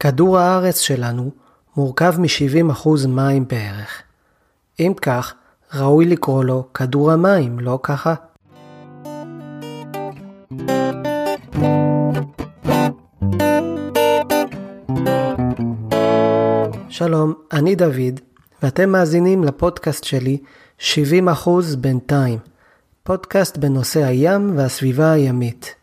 כדור הארץ שלנו מורכב מ-70% מים בערך. אם כך, ראוי לקרוא לו כדור המים, לא ככה? שלום, אני דוד, ואתם מאזינים לפודקאסט שלי 70% בינתיים, פודקאסט בנושא הים והסביבה הימית.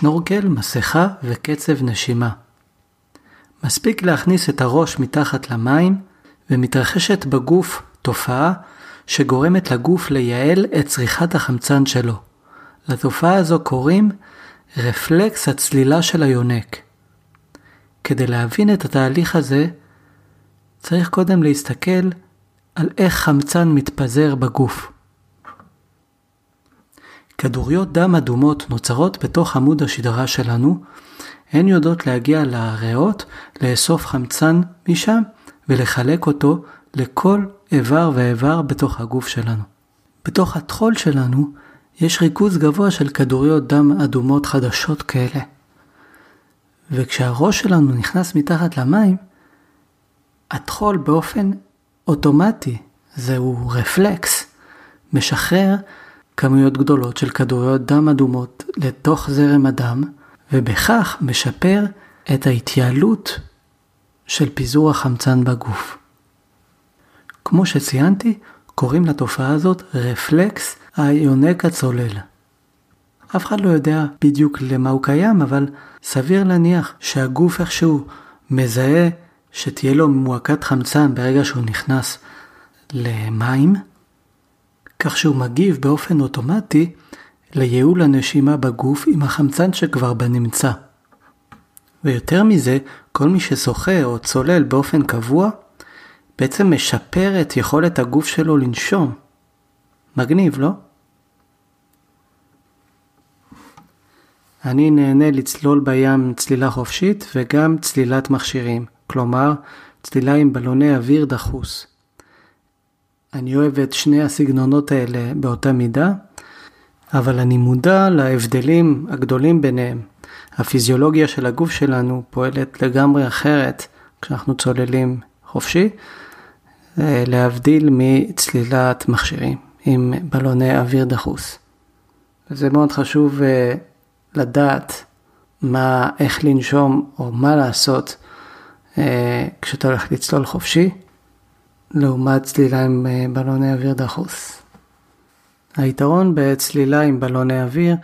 שנורקל, מסכה וקצב נשימה. מספיק להכניס את הראש מתחת למים ומתרחשת בגוף תופעה שגורמת לגוף לייעל את צריכת החמצן שלו. לתופעה הזו קוראים רפלקס הצלילה של היונק. כדי להבין את התהליך הזה, צריך קודם להסתכל על איך חמצן מתפזר בגוף. כדוריות דם אדומות נוצרות בתוך עמוד השדרה שלנו, הן יודעות להגיע לריאות, לאסוף חמצן משם ולחלק אותו לכל איבר ואיבר בתוך הגוף שלנו. בתוך הטחול שלנו יש ריכוז גבוה של כדוריות דם אדומות חדשות כאלה. וכשהראש שלנו נכנס מתחת למים, הטחול באופן אוטומטי, זהו רפלקס, משחרר כמויות גדולות של כדוריות דם אדומות לתוך זרם הדם, ובכך משפר את ההתייעלות של פיזור החמצן בגוף. כמו שציינתי, קוראים לתופעה הזאת רפלקס היונק הצולל. אף אחד לא יודע בדיוק למה הוא קיים, אבל סביר להניח שהגוף איכשהו מזהה שתהיה לו מועקת חמצן ברגע שהוא נכנס למים, כך שהוא מגיב באופן אוטומטי לייעול הנשימה בגוף עם החמצן שכבר בנמצא. ויותר מזה, כל מי ששוחה או צולל באופן קבוע, בעצם משפר את יכולת הגוף שלו לנשום. מגניב, לא? אני נהנה לצלול בים צלילה חופשית וגם צלילת מכשירים, כלומר צלילה עם בלוני אוויר דחוס. אני אוהב את שני הסגנונות האלה באותה מידה, אבל אני מודע להבדלים הגדולים ביניהם. הפיזיולוגיה של הגוף שלנו פועלת לגמרי אחרת כשאנחנו צוללים חופשי, אה, להבדיל מצלילת מכשירים עם בלוני אוויר דחוס. זה מאוד חשוב אה, לדעת מה, איך לנשום או מה לעשות אה, כשאתה הולך לצלול חופשי. לעומת צלילה עם אה, בלוני אוויר דחוס. היתרון בצלילה עם בלוני אוויר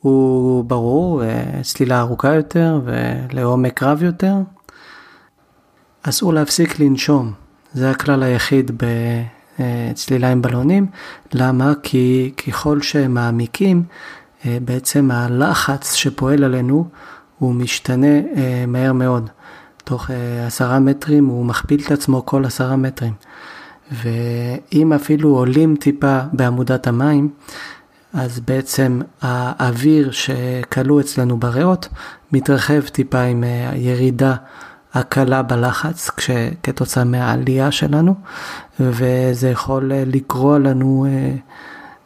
הוא ברור, אה, צלילה ארוכה יותר ולעומק רב יותר. אסור להפסיק לנשום, זה הכלל היחיד בצלילה עם בלונים. למה? כי ככל שהם מעמיקים, אה, בעצם הלחץ שפועל עלינו הוא משתנה מהר מאוד. תוך אה, עשרה מטרים הוא מכפיל את עצמו כל עשרה מטרים. ואם אפילו עולים טיפה בעמודת המים, אז בעצם האוויר שכלוא אצלנו בריאות מתרחב טיפה עם אה, הירידה הקלה בלחץ כתוצאה מהעלייה שלנו, וזה יכול אה, לקרוא לנו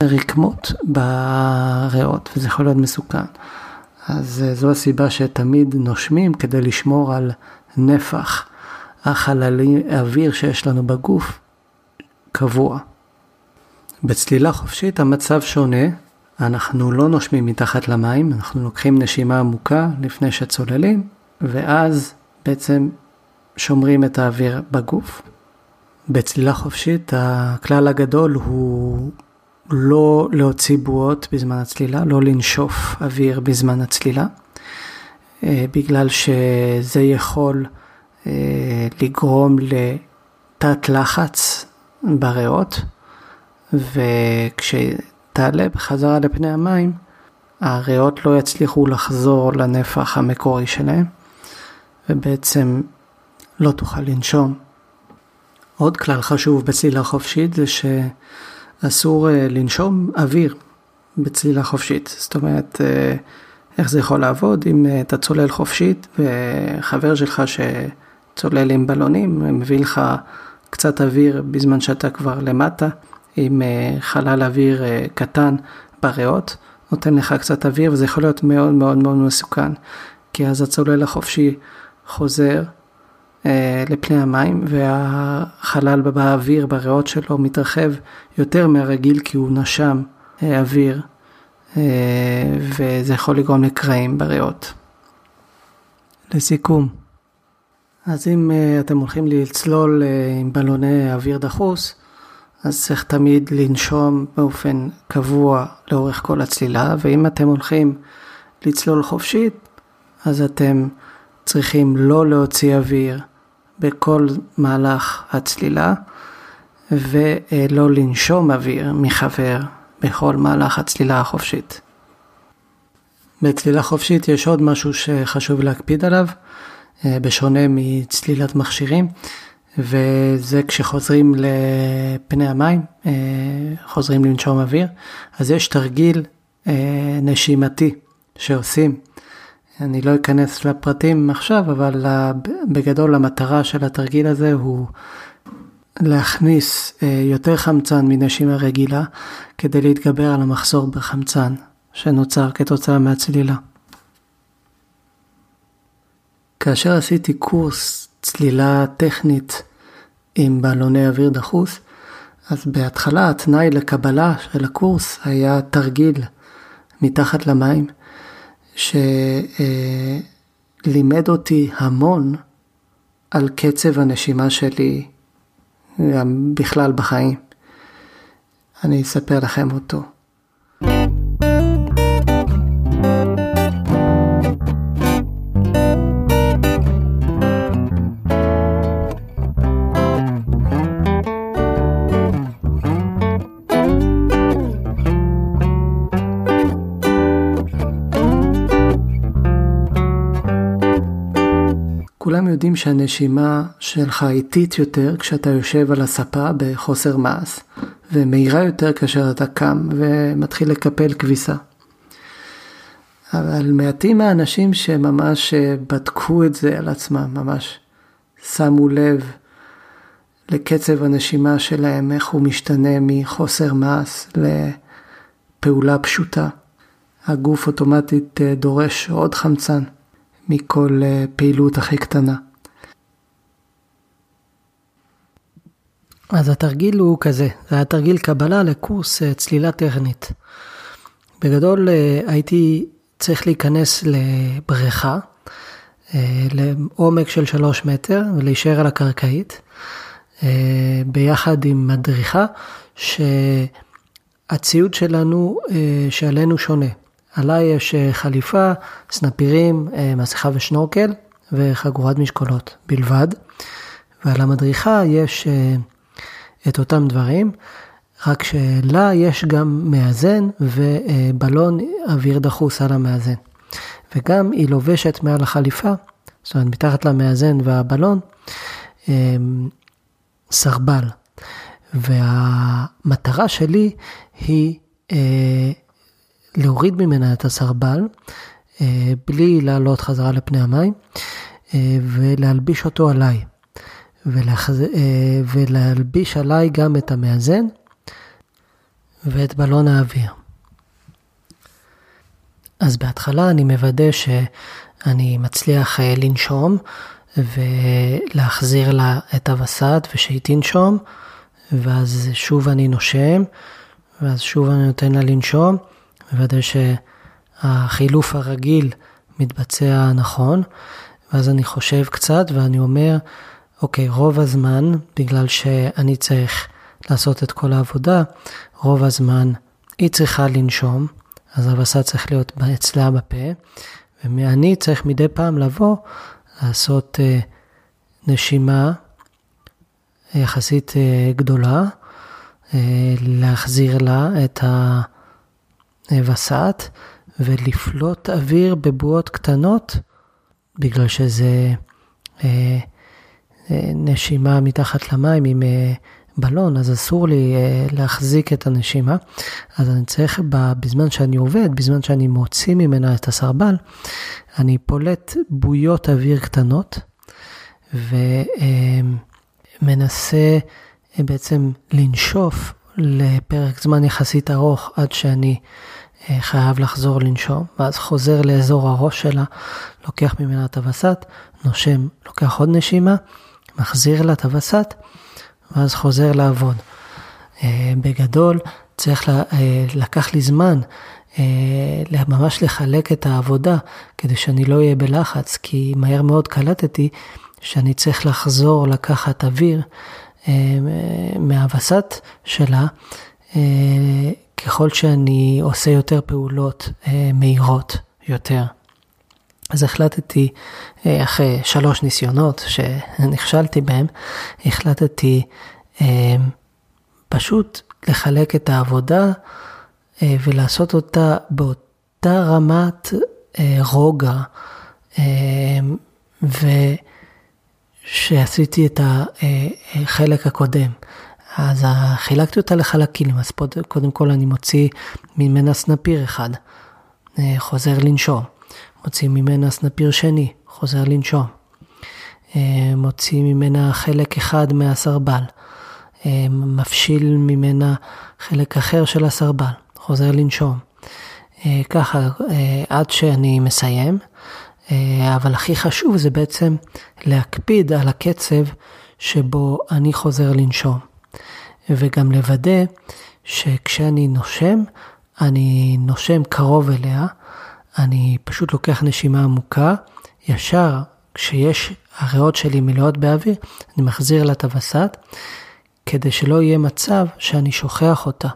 רקמות בריאות, וזה יכול להיות מסוכן. אז זו הסיבה שתמיד נושמים כדי לשמור על נפח החללי האוויר שיש לנו בגוף קבוע. בצלילה חופשית המצב שונה, אנחנו לא נושמים מתחת למים, אנחנו לוקחים נשימה עמוקה לפני שצוללים, ואז בעצם שומרים את האוויר בגוף. בצלילה חופשית הכלל הגדול הוא לא להוציא בועות בזמן הצלילה, לא לנשוף אוויר בזמן הצלילה. אה, בגלל שזה יכול אה, לגרום לתת לחץ בריאות, וכשתעלה בחזרה לפני המים, הריאות לא יצליחו לחזור לנפח המקורי שלהם, ובעצם לא תוכל לנשום. עוד כלל חשוב בצלילה חופשית זה שאסור אה, לנשום אוויר בצלילה חופשית. זאת אומרת, איך זה יכול לעבוד אם אה, אתה צולל חופשית וחבר שלך שצולל עם בלונים מביא לך קצת אוויר בזמן שאתה כבר למטה עם חלל אוויר קטן בריאות, נותן לך קצת אוויר וזה יכול להיות מאוד מאוד מאוד מסוכן, כי אז הצולל החופשי חוזר אה, לפני המים והחלל באוויר בריאות שלו מתרחב יותר מהרגיל כי הוא נשם אה, אוויר. אה, וזה יכול לגרום לקרעים בריאות. לסיכום, אז אם אה, אתם הולכים לצלול אה, עם בלוני אוויר דחוס, אז צריך תמיד לנשום באופן קבוע לאורך כל הצלילה, ואם אתם הולכים לצלול חופשית, אז אתם צריכים לא להוציא אוויר בכל מהלך הצלילה, ולא לנשום אוויר מחבר בכל מהלך הצלילה החופשית. בצלילה חופשית יש עוד משהו שחשוב להקפיד עליו, אה, בשונה מצלילת מכשירים, וזה כשחוזרים לפני המים, אה, חוזרים לנשום אוויר, אז יש תרגיל אה, נשימתי שעושים. אני לא אכנס לפרטים עכשיו, אבל בגדול המטרה של התרגיל הזה הוא להכניס יותר חמצן מנשימה רגילה כדי להתגבר על המחסור בחמצן שנוצר כתוצאה מהצלילה. כאשר עשיתי קורס צלילה טכנית עם בלוני אוויר דחוס, אז בהתחלה התנאי לקבלה של הקורס היה תרגיל מתחת למים, שלימד אותי המון על קצב הנשימה שלי בכלל בחיים. אני אספר לכם אותו. יודעים שהנשימה שלך איטית יותר כשאתה יושב על הספה בחוסר מעש, ומהירה יותר כאשר אתה קם ומתחיל לקפל כביסה. אבל מעטים האנשים שממש בדקו את זה על עצמם, ממש שמו לב לקצב הנשימה שלהם, איך הוא משתנה מחוסר מעש לפעולה פשוטה. הגוף אוטומטית דורש עוד חמצן. מכל אה, פעילות הכי קטנה. אז התרגיל הוא כזה, זה היה תרגיל קבלה לקורס אה, צלילה טכנית. בגדול אה, הייתי צריך להיכנס לבריכה, לעומק של שלוש מטר ולהישאר על הקרקעית, ביחד עם מדריכה שהציוד שלנו, שעלינו שונה. עליי יש אה, חליפה, סנפירים, אה, מסכה ושנורקל וחגורת משקולות בלבד. ועל המדריכה יש אה, את אותם דברים, רק שלה יש גם מאזן ובלון אוויר דחוס על המאזן. וגם היא לובשת מעל החליפה, זאת אומרת מתחת למאזן והבלון, סרבל. והמטרה שלי היא להוריד ממנה את הסרבל, אה, בלי לעלות חזרה לפני המים, אה, ולהלביש אותו עליי. ולהחז... אה, ולהלביש עליי גם את המאזן ואת בלון האוויר. אז בהתחלה אני מוודא שאני מצליח לנשום ולהחזיר לה את הווסת ושהיא תנשום, ואז שוב אני נושם, ואז שוב אני נותן לה לנשום, מוודא שהחילוף הרגיל מתבצע נכון, ואז אני חושב קצת ואני אומר, אוקיי, רוב הזמן, בגלל שאני צריך לעשות את כל העבודה, רוב הזמן היא צריכה לנשום, אז הווסת צריך להיות אצלה בפה, ואני צריך מדי פעם לבוא, לעשות uh, נשימה יחסית uh, גדולה, uh, להחזיר לה את ה... וסת ולפלוט אוויר בבועות קטנות, בגלל שזה אה, אה, נשימה מתחת למים עם אה, בלון, אז אסור לי אה, להחזיק את הנשימה. אז אני צריך, בזמן שאני עובד, בזמן שאני מוציא ממנה את הסרבל, אני פולט בויות אוויר קטנות, ומנסה אה, בעצם לנשוף לפרק זמן יחסית ארוך עד שאני חייב לחזור לנשום, ואז חוזר לאזור הראש שלה, לוקח ממנה את הווסת, נושם, לוקח עוד נשימה, מחזיר לה את הווסת, ואז חוזר לעבוד. בגדול, צריך לקח לי זמן ממש לחלק את העבודה, כדי שאני לא אהיה בלחץ, כי מהר מאוד קלטתי שאני צריך לחזור לקחת אוויר מהווסת שלה, ככל שאני עושה יותר פעולות מהירות יותר. אז החלטתי, אחרי שלוש ניסיונות שנכשלתי בהם, החלטתי פשוט לחלק את העבודה ולעשות אותה באותה רמת רוגע, ושעשיתי את החלק הקודם. אז חילקתי אותה לחלקים, אז קודם כל אני מוציא ממנה סנפיר אחד, חוזר לנשום. מוציא ממנה סנפיר שני, חוזר לנשום. מוציא ממנה חלק אחד מהסרבל. מפשיל ממנה חלק אחר של הסרבל, חוזר לנשום. ככה עד שאני מסיים, אבל הכי חשוב זה בעצם להקפיד על הקצב שבו אני חוזר לנשום. וגם לוודא שכשאני נושם, אני נושם קרוב אליה, אני פשוט לוקח נשימה עמוקה, ישר כשיש הריאות שלי מלאות באוויר, אני מחזיר לה את הווסת, כדי שלא יהיה מצב שאני שוכח אותה,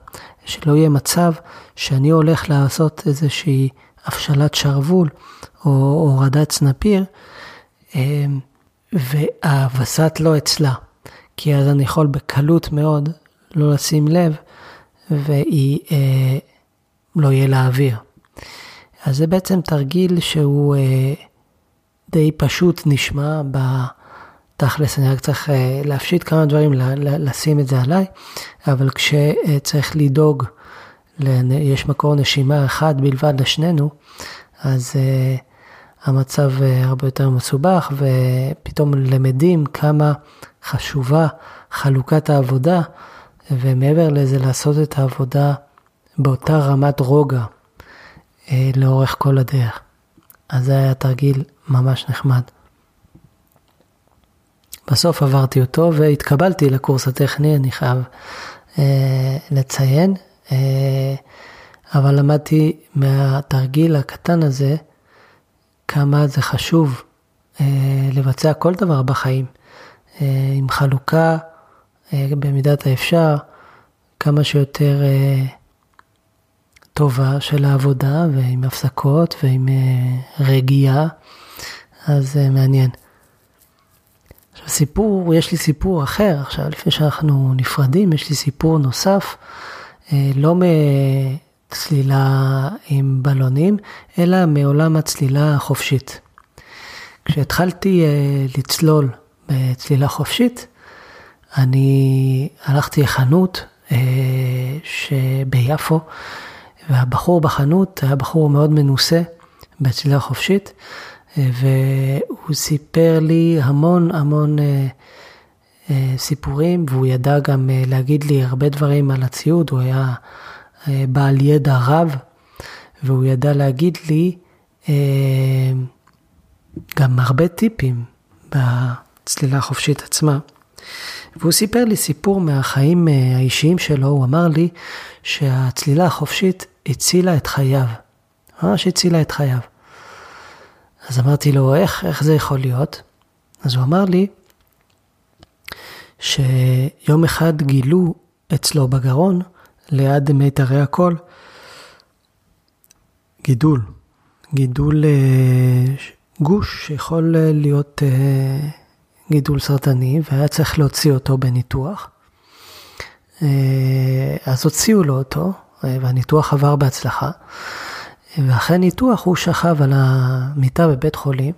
שלא יהיה מצב שאני הולך לעשות איזושהי הפשלת שרוול או הורדת סנפיר, אמ, והווסת לא אצלה, כי אז אני יכול בקלות מאוד לא לשים לב, והיא אה, לא יהיה לה אוויר. אז זה בעצם תרגיל שהוא אה, די פשוט נשמע בתכלס, אני רק צריך אה, להפשיט כמה דברים, לשים את זה עליי, אבל כשצריך לדאוג, יש מקור נשימה אחד בלבד לשנינו, אז uh, המצב uh, הרבה יותר מסובך, ופתאום למדים כמה חשובה חלוקת העבודה, ומעבר לזה לעשות את העבודה באותה רמת רוגע uh, לאורך כל הדרך. אז זה היה תרגיל ממש נחמד. בסוף עברתי אותו והתקבלתי לקורס הטכני, אני חייב אה, לציין. אה, אבל למדתי מהתרגיל הקטן הזה כמה זה חשוב אה, לבצע כל דבר בחיים, אה, עם חלוקה במידת האפשר, כמה שיותר טובה של העבודה ועם הפסקות ועם רגיעה, אז מעניין. עכשיו סיפור, יש לי סיפור אחר עכשיו, לפני שאנחנו נפרדים, יש לי סיפור נוסף. אה, לא מצלילה עם בלונים, אלא מעולם הצלילה החופשית. כשהתחלתי אה, לצלול בצלילה חופשית, אני הלכתי לחנות אה, ביפו, והבחור בחנות היה בחור מאוד מנוסה בצלילה חופשית, והוא סיפר לי המון המון סיפורים, והוא ידע גם אה, להגיד לי הרבה דברים על הציוד, הוא היה אה, בעל ידע רב, והוא ידע להגיד לי גם הרבה טיפים בצלילה החופשית עצמה. והוא סיפר לי סיפור מהחיים האישיים שלו, הוא אמר לי שהצלילה החופשית הצילה את חייו, ממש הצילה את חייו. אז אמרתי לו, איך, איך זה יכול להיות? אז הוא אמר לי, שיום אחד גילו אצלו בגרון, ליד מיתרי הקול, גידול. גידול אה, גוש שיכול אה, להיות אה, גידול סרטני, והיה צריך להוציא אותו בניתוח. אז הוציאו לו אותו, והניתוח עבר בהצלחה. ואחרי ניתוח הוא שכב על המיטה בבית חולים,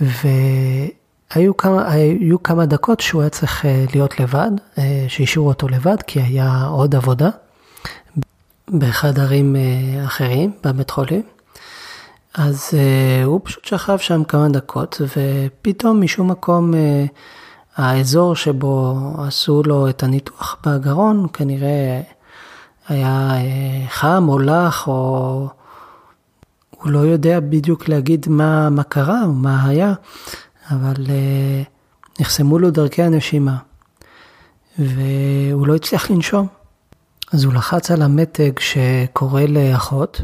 ו... היו כמה, היו כמה דקות שהוא היה צריך אה, להיות לבד, אה, שהשאירו אותו לבד, כי היה עוד עבודה באחד ערים אה, אחרים בבית חולים. אז הוא פשוט שכב שם כמה דקות, ופתאום משום מקום האזור שבו עשו לו את הניתוח בגרון כנראה היה חם או לח או הוא לא יודע בדיוק להגיד מה, מה קרה או מה היה, אבל נחסמו לו דרכי הנשימה והוא לא הצליח לנשום. אז הוא לחץ על המתג שקורא לאחות,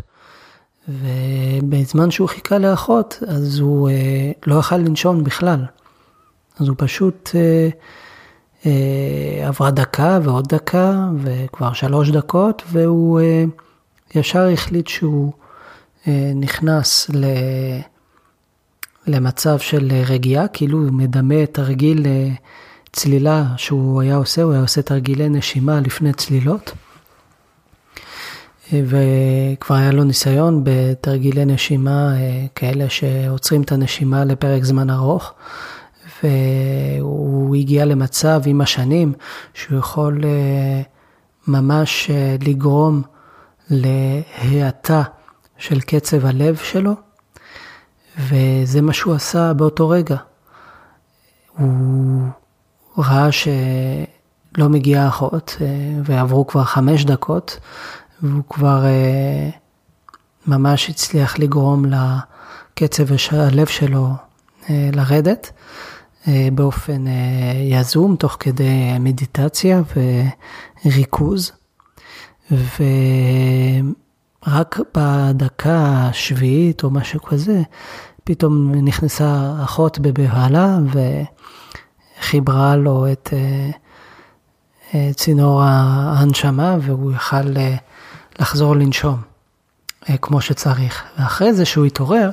ובזמן שהוא חיכה לאחות, אז הוא אה, לא יכל לנשום בכלל. אז הוא פשוט אה, אה, עברה דקה ועוד דקה, וכבר שלוש דקות, והוא אה, ישר החליט שהוא אה, נכנס ל... למצב של רגיעה, כאילו הוא מדמה את הרגיל צלילה שהוא היה עושה, הוא היה עושה תרגילי נשימה לפני צלילות. וכבר היה לו ניסיון בתרגילי נשימה אה, כאלה שעוצרים את הנשימה לפרק זמן ארוך. והוא הגיע למצב עם השנים שהוא יכול אה, ממש אה, לגרום להאטה של קצב הלב שלו, וזה מה שהוא עשה באותו רגע. הוא ראה שלא מגיעה אחות, ועברו כבר חמש דקות, והוא כבר אה, ממש הצליח לגרום לקצב הלב שלו אה, לרדת אה, באופן יזום, תוך כדי מדיטציה וריכוז. ורק בדקה השביעית או משהו כזה, פתאום נכנסה אחות בבהלה וחיברה לו את צינור ההנשמה והוא יכל לחזור לנשום אה, כמו שצריך. ואחרי זה שהוא התעורר,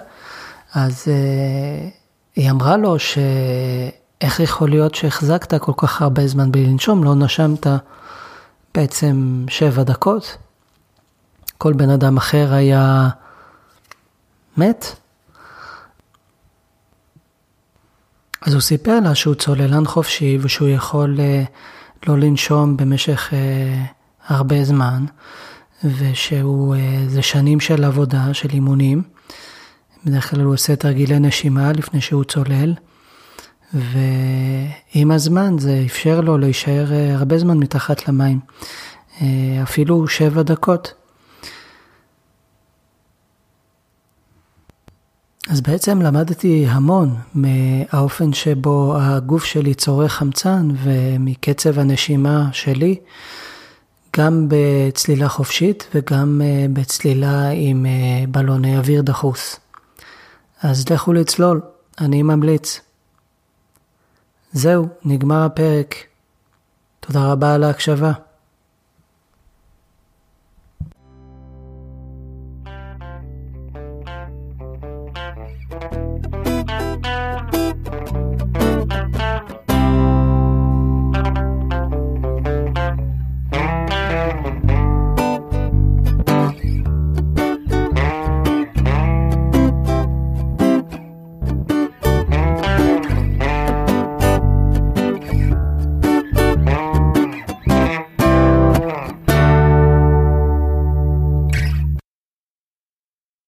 אז אה, היא אמרה לו שאיך יכול להיות שהחזקת כל כך הרבה זמן בלי לנשום, לא נשמת בעצם שבע דקות. כל בן אדם אחר היה מת. אז הוא סיפר לה שהוא צוללן חופשי ושהוא יכול אה, לא לנשום במשך הרבה זמן, ושהוא, אה, זה שנים של עבודה, של אימונים. בדרך כלל הוא עושה תרגילי נשימה לפני שהוא צולל, ועם הזמן זה אפשר לו להישאר הרבה זמן מתחת למים, אפילו שבע דקות. אז בעצם למדתי המון מהאופן שבו הגוף שלי צורך חמצן ומקצב הנשימה שלי. גם בצלילה חופשית וגם אה, בצלילה עם אה, בלוני אוויר דחוס. אז לכו לצלול, אני ממליץ. זהו, נגמר הפרק. תודה רבה על ההקשבה.